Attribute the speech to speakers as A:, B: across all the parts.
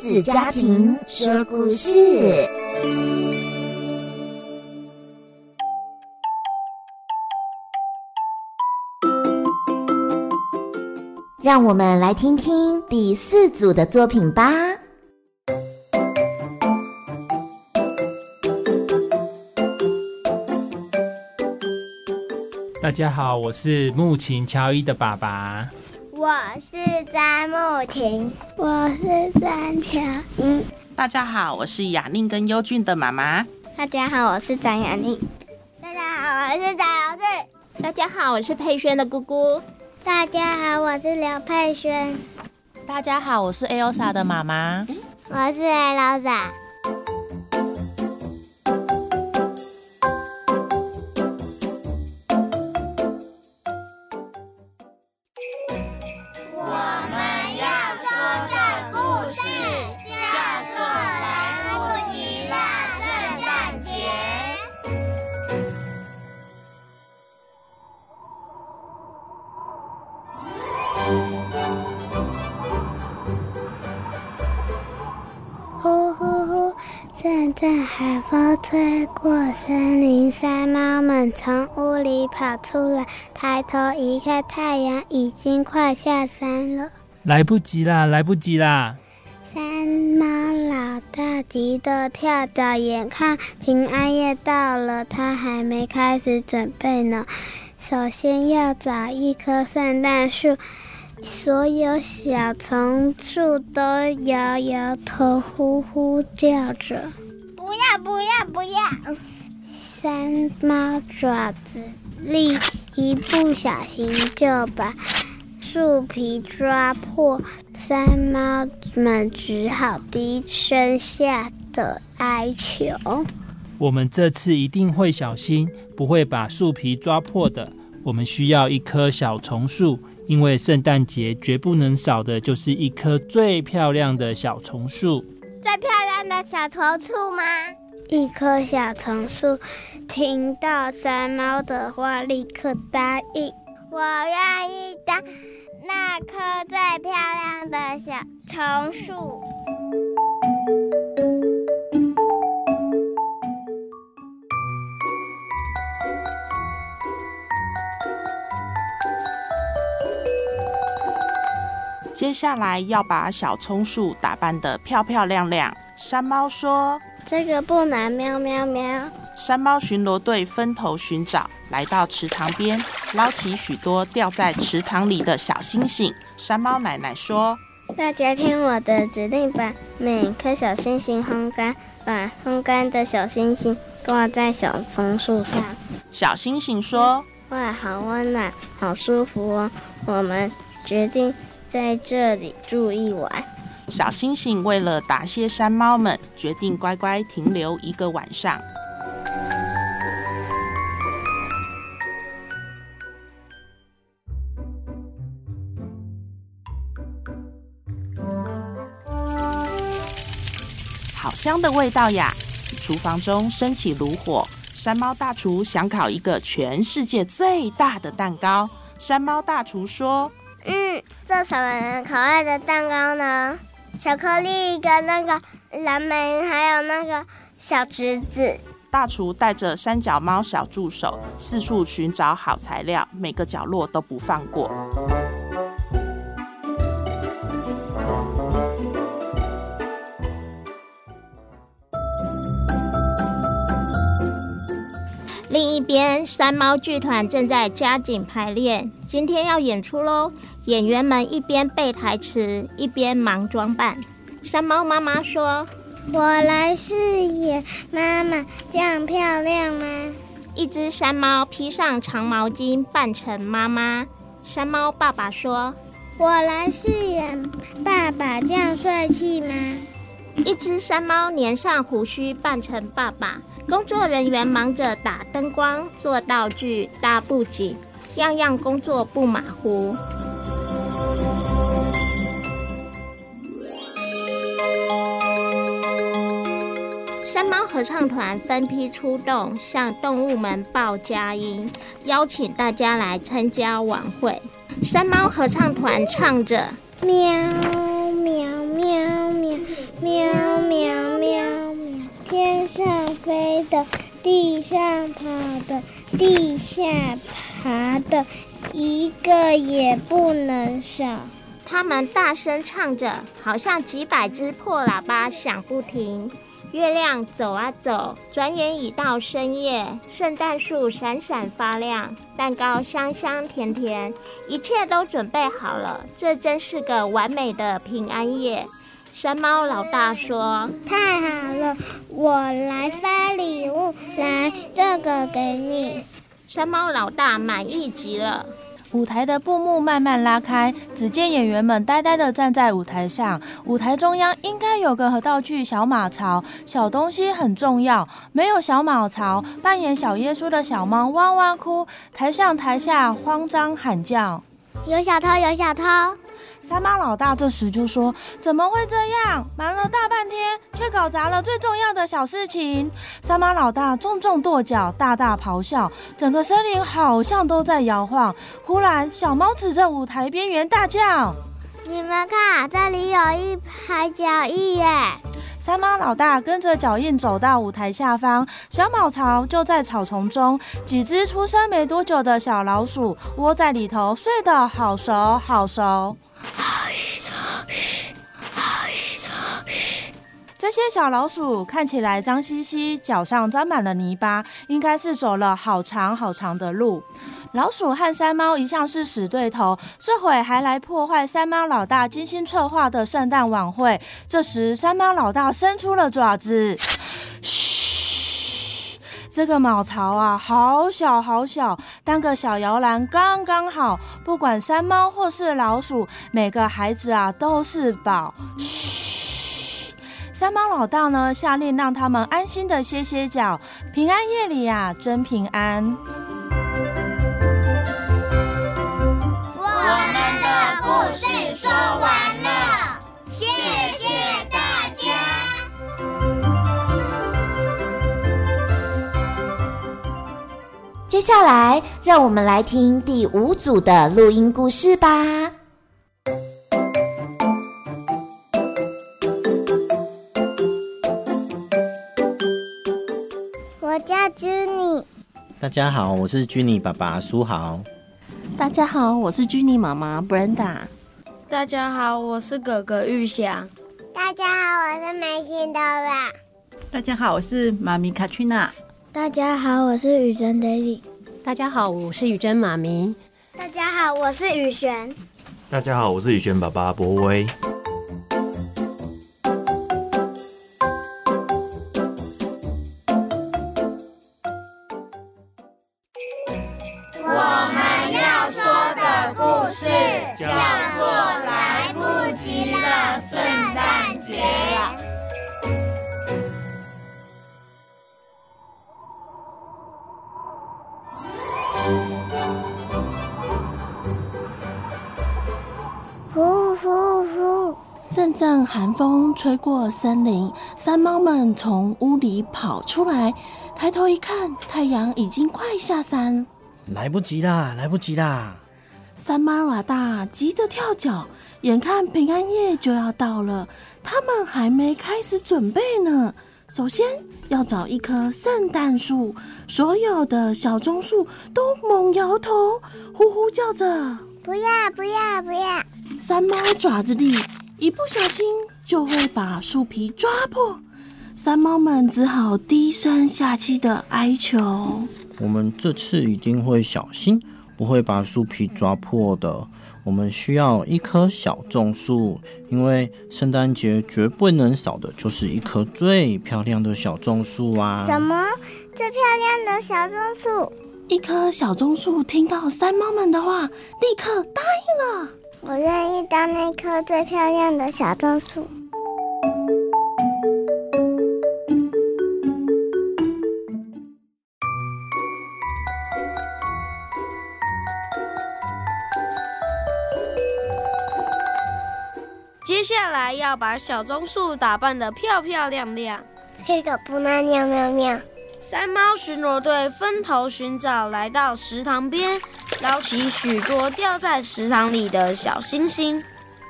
A: 子家庭说故事，让我们来听听第四组的作品吧。
B: 大家好，我是木琴乔伊的爸爸。
C: 我是詹木婷，
D: 我是詹乔伊。
E: 大家好，我是雅宁跟优俊的妈妈。
F: 大家好，我是张雅宁。
C: 大家好，我是张老师。
G: 大家好，我是佩萱的姑姑。
H: 大家好，我是刘佩萱。
I: 大家好，我是 Elsa 的妈妈。
H: 我是 Elsa。从屋里跑出来，抬头一看，太阳已经快下山了。
B: 来不及啦，来不及啦！
H: 三猫老大急得跳蚤，眼看平安夜到了，他还没开始准备呢。首先要找一棵圣诞树。所有小松树都摇摇头，呼呼叫着：“
C: 不要，不要，不要！”
H: 山猫爪子力一不小心就把树皮抓破，三猫们只好低声下的哀求：“
B: 我们这次一定会小心，不会把树皮抓破的。我们需要一棵小松树。”因为圣诞节绝不能少的就是一棵最漂亮的小松树。
C: 最漂亮的小松树吗？
H: 一棵小松树听到山猫的话，立刻答应：“
C: 我愿意当那棵最漂亮的小松树。”
E: 接下来要把小松树打扮得漂漂亮亮。山猫说：“
H: 这个不难。”喵喵喵。
E: 山猫巡逻队分头寻找，来到池塘边，捞起许多掉在池塘里的小星星。山猫奶奶说：“
H: 大家听我的指令，把每颗小星星烘干，把烘干的小星星挂在小松树上。”
E: 小星星说：“
H: 哇，好温暖，好舒服哦！我们决定。”在这里住一晚。
E: 小星星为了答谢山猫们，决定乖乖停留一个晚上。好香的味道呀！厨房中升起炉火，山猫大厨想烤一个全世界最大的蛋糕。山猫大厨说。
C: 嗯，做什么口味的蛋糕呢？巧克力跟那个蓝莓，还有那个小橘子。
E: 大厨带着三脚猫小助手四处寻找好材料，每个角落都不放
G: 过。边，山猫剧团正在加紧排练，今天要演出喽！演员们一边背台词，一边忙装扮。山猫妈妈说：“
H: 我来饰演妈妈，这样漂亮吗？”
G: 一只山猫披上长毛巾，扮成妈妈。山猫爸爸说：“
H: 我来饰演爸爸，这样帅气吗？”
G: 一只山猫粘上胡须，扮成爸爸。工作人员忙着打灯光、做道具、搭布景，样样工作不马虎。山猫合唱团分批出动，向动物们报佳音，邀请大家来参加晚会。山猫合唱团唱着：喵喵喵喵，天上飞的，
J: 地上跑的，地下爬的，一个也不能少。
G: 他们大声唱着，好像几百只破喇叭响不停。月亮走啊走，转眼已到深夜，圣诞树闪闪发亮，蛋糕香香甜甜，一切都准备好了。这真是个完美的平安夜。山猫老大说：“
J: 太好了，我来发礼物，来，这个给你。”
G: 山猫老大满意极了。
K: 舞台的布幕慢慢拉开，只见演员们呆呆地站在舞台上。舞台中央应该有个道具小马槽，小东西很重要。没有小马槽，扮演小耶稣的小猫哇哇哭，台上台下慌张喊叫：“
J: 有小偷！有小偷！”
K: 山猫老大这时就说：“怎么会这样？忙了大半天，却搞砸了最重要的小事情。”山猫老大重重跺脚，大大咆哮，整个森林好像都在摇晃。忽然，小猫指着舞台边缘大叫：“
J: 你们看，这里有一排脚印耶！”
K: 山猫老大跟着脚印走到舞台下方，小马槽就在草丛中，几只出生没多久的小老鼠窝在里头，睡得好熟好熟。这些小老鼠看起来脏兮兮，脚上沾满了泥巴，应该是走了好长好长的路。老鼠和山猫一向是死对头，这会还来破坏山猫老大精心策划的圣诞晚会。这时，山猫老大伸出了爪子，嘘。这个卯槽啊，好小好小，当个小摇篮刚刚好。不管山猫或是老鼠，每个孩子啊都是宝。嘘，山猫老大呢，下令让他们安心的歇歇脚。平安夜里呀，真平安。
A: 接下来，让我们来听第五组的录音故事吧。
J: 我叫 Juni。
L: 大家好，我是 Juni 爸爸书豪。
M: 大家好，我是 Juni 妈妈 Brenda。
N: 大家好，我是哥哥玉祥。
C: 大家好，我是美心豆吧。
O: 大家好，我是妈咪 Katrina。
P: 大家好，我是雨珍 Daisy。
Q: 大家好，我是雨珍妈咪。
R: 大家好，我是雨璇。
S: 大家好，我是雨璇爸爸博威。
M: 阵阵寒风吹过森林，山猫们从屋里跑出来，抬头一看，太阳已经快下山。
L: 来不及啦，来不及啦！
M: 山猫老大急得跳脚，眼看平安夜就要到了，他们还没开始准备呢。首先要找一棵圣诞树，所有的小棕树都猛摇头，呼呼叫着：“
J: 不要，不要，不要！”
M: 山猫爪子里。一不小心就会把树皮抓破，山猫们只好低声下气的哀求：“
L: 我们这次一定会小心，不会把树皮抓破的。我们需要一棵小棕树，因为圣诞节绝不能少的就是一棵最漂亮的小棕树啊！”
J: 什么？最漂亮的小棕树？
M: 一棵小棕树听到山猫们的话，立刻答应了。
J: 我愿意当那棵最漂亮的小棕树。
N: 接下来要把小棕树打扮得漂漂亮亮。
J: 这个不能喵喵喵。
N: 山猫巡逻队分头寻找，来到池塘边。捞起许多掉在池塘里的小星星，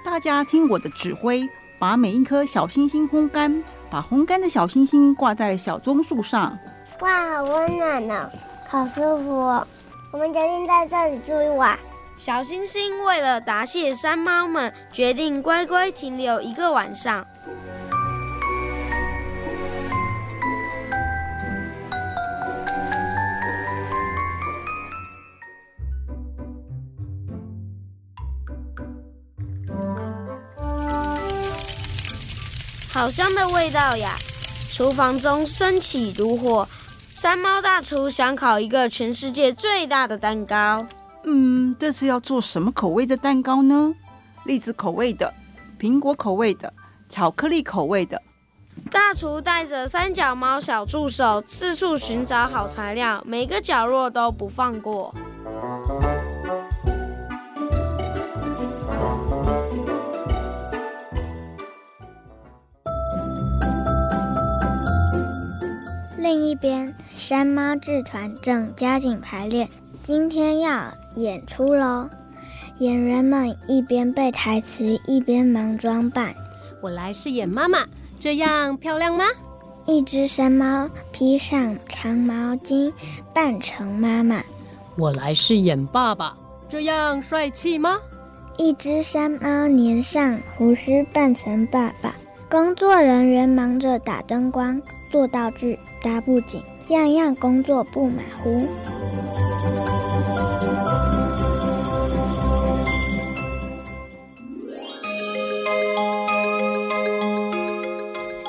O: 大家听我的指挥，把每一颗小星星烘干，把烘干的小星星挂在小棕树上。
J: 哇，好温暖呢！
R: 好舒服哦。我们决定在这里住一晚。
N: 小星星为了答谢山猫们，决定乖乖停留一个晚上。好香的味道呀！厨房中升起炉火，山猫大厨想烤一个全世界最大的蛋糕。
O: 嗯，这次要做什么口味的蛋糕呢？栗子口味的、苹果口味的、巧克力口味的。
N: 大厨带着三脚猫小助手四处寻找好材料，每个角落都不放过。
J: 另一边，山猫剧团正加紧排练，今天要演出喽！演员们一边背台词，一边忙装扮。
Q: 我来饰演妈妈，这样漂亮吗？
J: 一只山猫披上长毛巾，扮成妈妈。
Q: 我来饰演爸爸，这样帅气吗？
J: 一只山猫粘上胡须，扮成爸爸。工作人员忙着打灯光。做道具、搭布景，样样工作不马虎。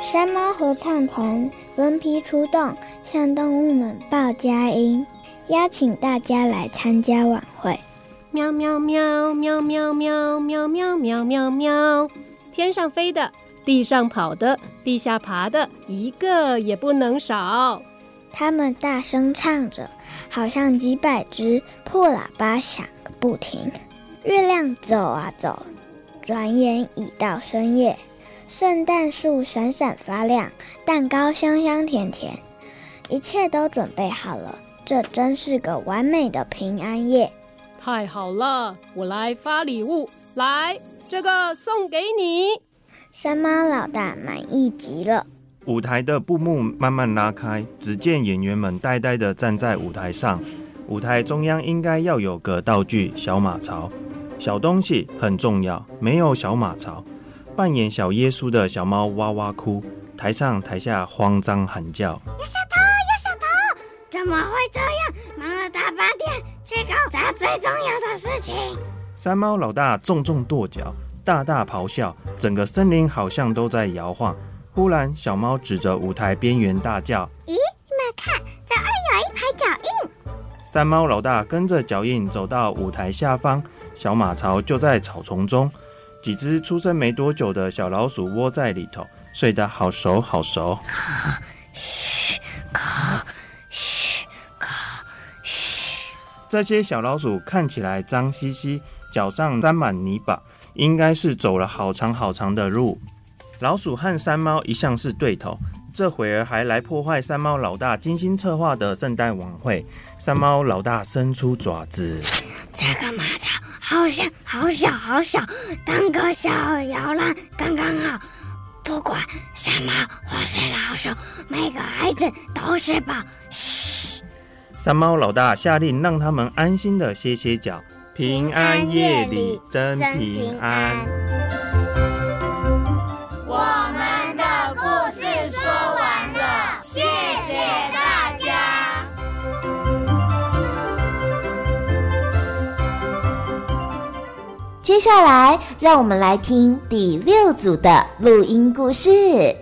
J: 山猫合唱团分批出动，向动物们报佳音，邀请大家来参加晚会。
Q: 喵喵喵喵喵喵喵喵喵喵喵，天上飞的。地上跑的，地下爬的，一个也不能少。
J: 他们大声唱着，好像几百只破喇叭响个不停。月亮走啊走，转眼已到深夜。圣诞树闪闪发亮，蛋糕香香甜甜，一切都准备好了。这真是个完美的平安夜。
Q: 太好了，我来发礼物，来，这个送给你。
J: 山猫老大满意极了。
S: 舞台的布幕慢慢拉开，只见演员们呆呆地站在舞台上。舞台中央应该要有个道具——小马槽。小东西很重要，没有小马槽，扮演小耶稣的小猫哇哇哭，台上台下慌张喊叫：“
R: 有小偷！有小偷！怎么会这样？忙了大半天，去搞砸最重要的事情。”
S: 山猫老大重重跺脚。大大咆哮，整个森林好像都在摇晃。忽然，小猫指着舞台边缘大叫：“
R: 咦，你们看，这儿有一排脚印！”
S: 三猫老大跟着脚印走到舞台下方，小马槽就在草丛中。几只出生没多久的小老鼠窝在里头，睡得好熟好熟。这些小老鼠看起来脏兮兮，脚上沾满泥巴。应该是走了好长好长的路。老鼠和山猫一向是对头，这会儿还来破坏山猫老大精心策划的圣诞晚会。山猫老大伸出爪子，
R: 这个马槽好像好小好小，当个小摇篮刚刚好。不管山猫或是老鼠，每个孩子都是宝。嘘！
S: 山猫老大下令让他们安心的歇歇脚。平安夜里真平安。
T: 我们的故事说完了，谢谢大家。
A: 接下来，让我们来听第六组的录音故事。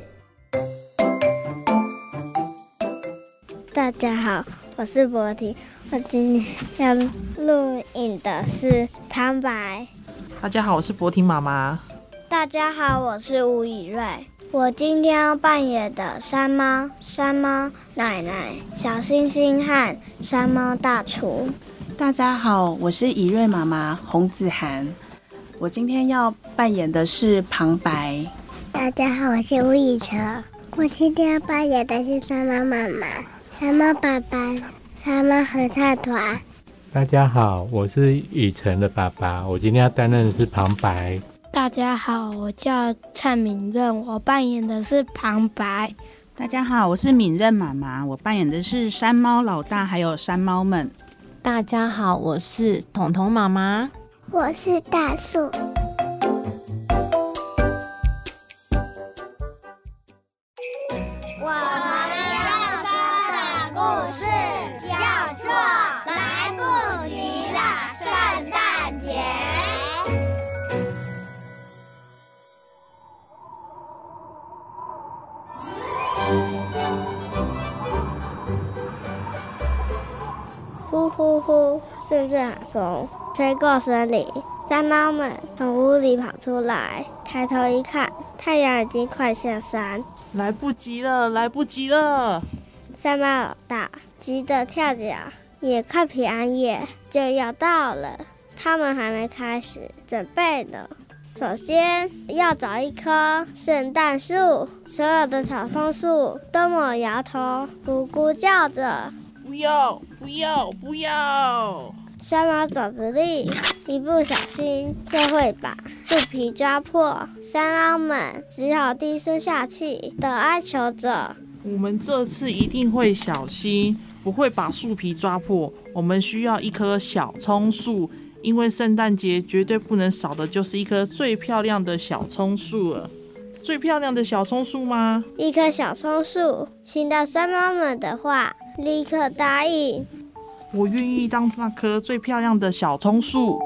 J: 大家好，我是博婷。我今天要录影的是旁白。
E: 大家好，我是博婷妈妈。
J: 大家好，我是吴以瑞。我今天要扮演的山猫、山猫奶奶、小星星和山猫大厨。
U: 大家好，我是以瑞妈妈洪子涵。我今天要扮演的是旁白。
H: 大家好，我是吴以哲。我今天要扮演的是山猫妈妈、山猫爸爸。山猫合唱团。
V: 大家好，我是雨辰的爸爸，我今天要担任的是旁白。
P: 大家好，我叫蔡敏任，我扮演的是旁白。
W: 大家好，我是敏任妈妈，我扮演的是山猫老大，还有山猫们。
X: 大家好，我是彤彤妈妈，
H: 我是大
C: 树。阵阵海风吹过森林，山猫们从屋里跑出来，抬头一看，太阳已经快下山，
E: 来不及了，来不及了！
C: 山猫老大急得跳脚，眼看平安夜就要到了，他们还没开始准备呢。首先要找一棵圣诞树，所有的草松树都猛摇头，咕咕叫着。
E: 不要不要不要！
C: 山猫爪子力，一不小心就会把树皮抓破。山猫们只好低声下气地哀求着：“
E: 我们这次一定会小心，不会把树皮抓破。我们需要一棵小葱树，因为圣诞节绝对不能少的就是一棵最漂亮的小葱树了。最漂亮的小松树吗？
C: 一棵小松树，听到山猫们的话。”立刻答应，
E: 我愿意当那棵最漂亮的小葱树。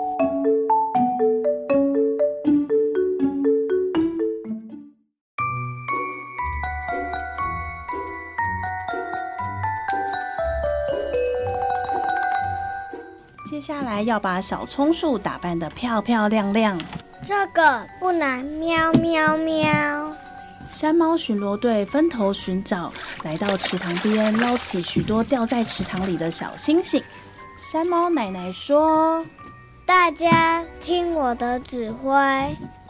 U: 接下来要把小葱树打扮得漂漂亮亮。
H: 这个不难，喵喵喵。
U: 山猫巡逻队分头寻找，来到池塘边，捞起许多掉在池塘里的小星星。山猫奶奶说：“
H: 大家听我的指挥，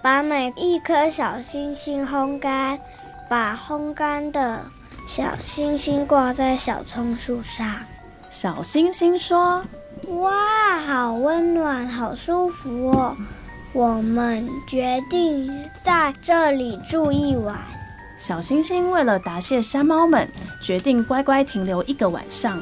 H: 把每一颗小星星烘干，把烘干的小星星挂在小葱树上。”
U: 小星星说：“
H: 哇，好温暖，好舒服哦！”我们决定在这里住一晚。
U: 小星星为了答谢山猫们，决定乖乖停留一个晚上。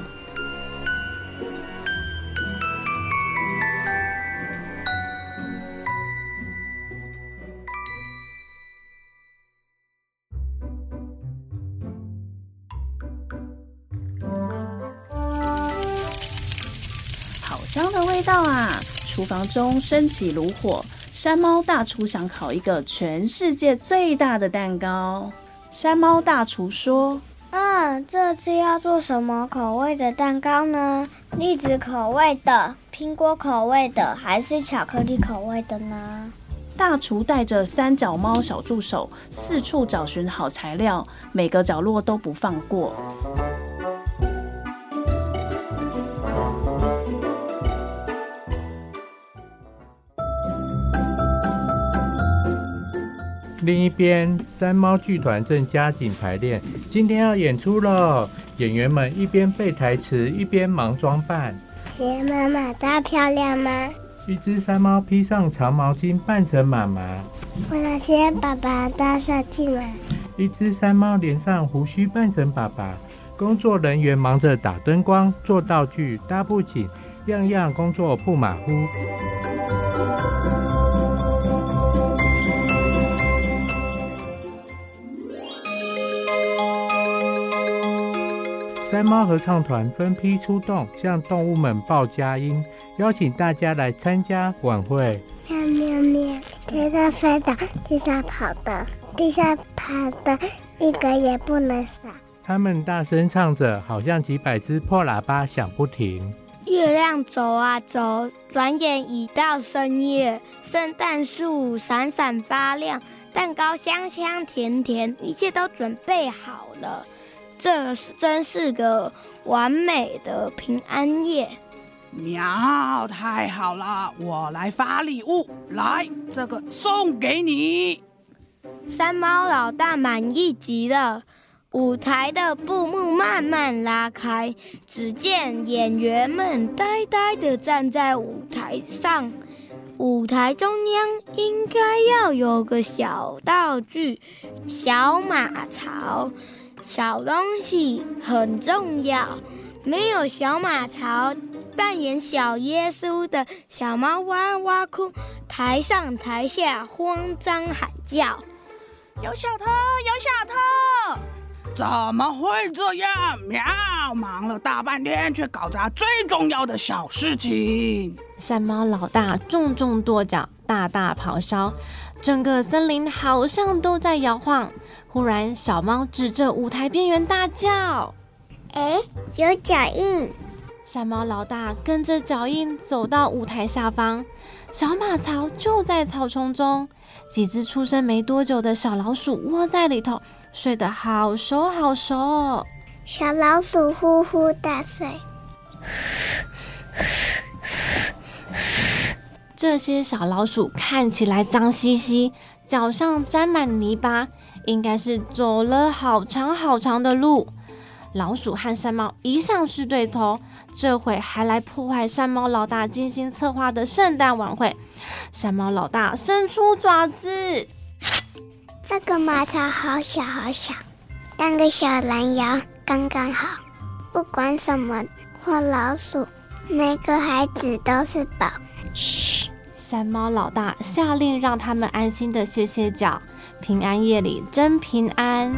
U: 好香的味道啊！厨房中升起炉火。山猫大厨想烤一个全世界最大的蛋糕。山猫大厨说：“
H: 嗯，这次要做什么口味的蛋糕呢？栗子口味的、苹果口味的，还是巧克力口味的呢？”
U: 大厨带着三脚猫小助手四处找寻好材料，每个角落都不放过。
V: 另一边，山猫剧团正加紧排练，今天要演出了。演员们一边背台词，一边忙装扮。
H: 鞋妈妈大漂亮吗？
V: 一只山猫披上长毛巾，扮成妈妈。
H: 我要谢爸爸大帅气吗？
V: 一只山猫连上胡须，扮成爸爸。工作人员忙着打灯光、做道具、搭布景，样样工作不马虎。山猫合唱团分批出动，向动物们报佳音，邀请大家来参加晚会。
H: 喵喵喵，天上飞的，地上跑的，地上爬的，一个也不能少。
V: 他们大声唱着，好像几百只破喇叭响不停。
N: 月亮走啊走，转眼已到深夜。圣诞树闪闪发亮，蛋糕香香甜甜，一切都准备好了。这是真是个完美的平安夜，
W: 喵！太好了，我来发礼物，来，这个送给你。
N: 三猫老大满意极了。舞台的布幕慢慢拉开，只见演员们呆呆地站在舞台上。舞台中央应该要有个小道具——小马槽。小东西很重要，没有小马槽扮演小耶稣的小猫哇哇哭，台上台下慌张喊叫。
W: 有小偷，有小偷！怎么会这样？喵！忙了大半天，却搞砸最重要的小事情。
X: 山猫老大重重跺脚，大大咆哮，整个森林好像都在摇晃。忽然，小猫指着舞台边缘大叫：“
R: 哎，有脚印！”
X: 山猫老大跟着脚印走到舞台下方，小马槽就在草丛中。几只出生没多久的小老鼠窝在里头，睡得好熟好熟。
R: 小老鼠呼呼大睡。
X: 这些小老鼠看起来脏兮兮，脚上沾满泥巴，应该是走了好长好长的路。老鼠和山猫一向是对头，这回还来破坏山猫老大精心策划的圣诞晚会。山猫老大伸出爪子，
R: 这个马槽好小好小，当个小蓝羊刚刚好。不管什么或老鼠，每个孩子都是宝。嘘，
X: 山猫老大下令让他们安心的歇歇脚，平安夜里真平安。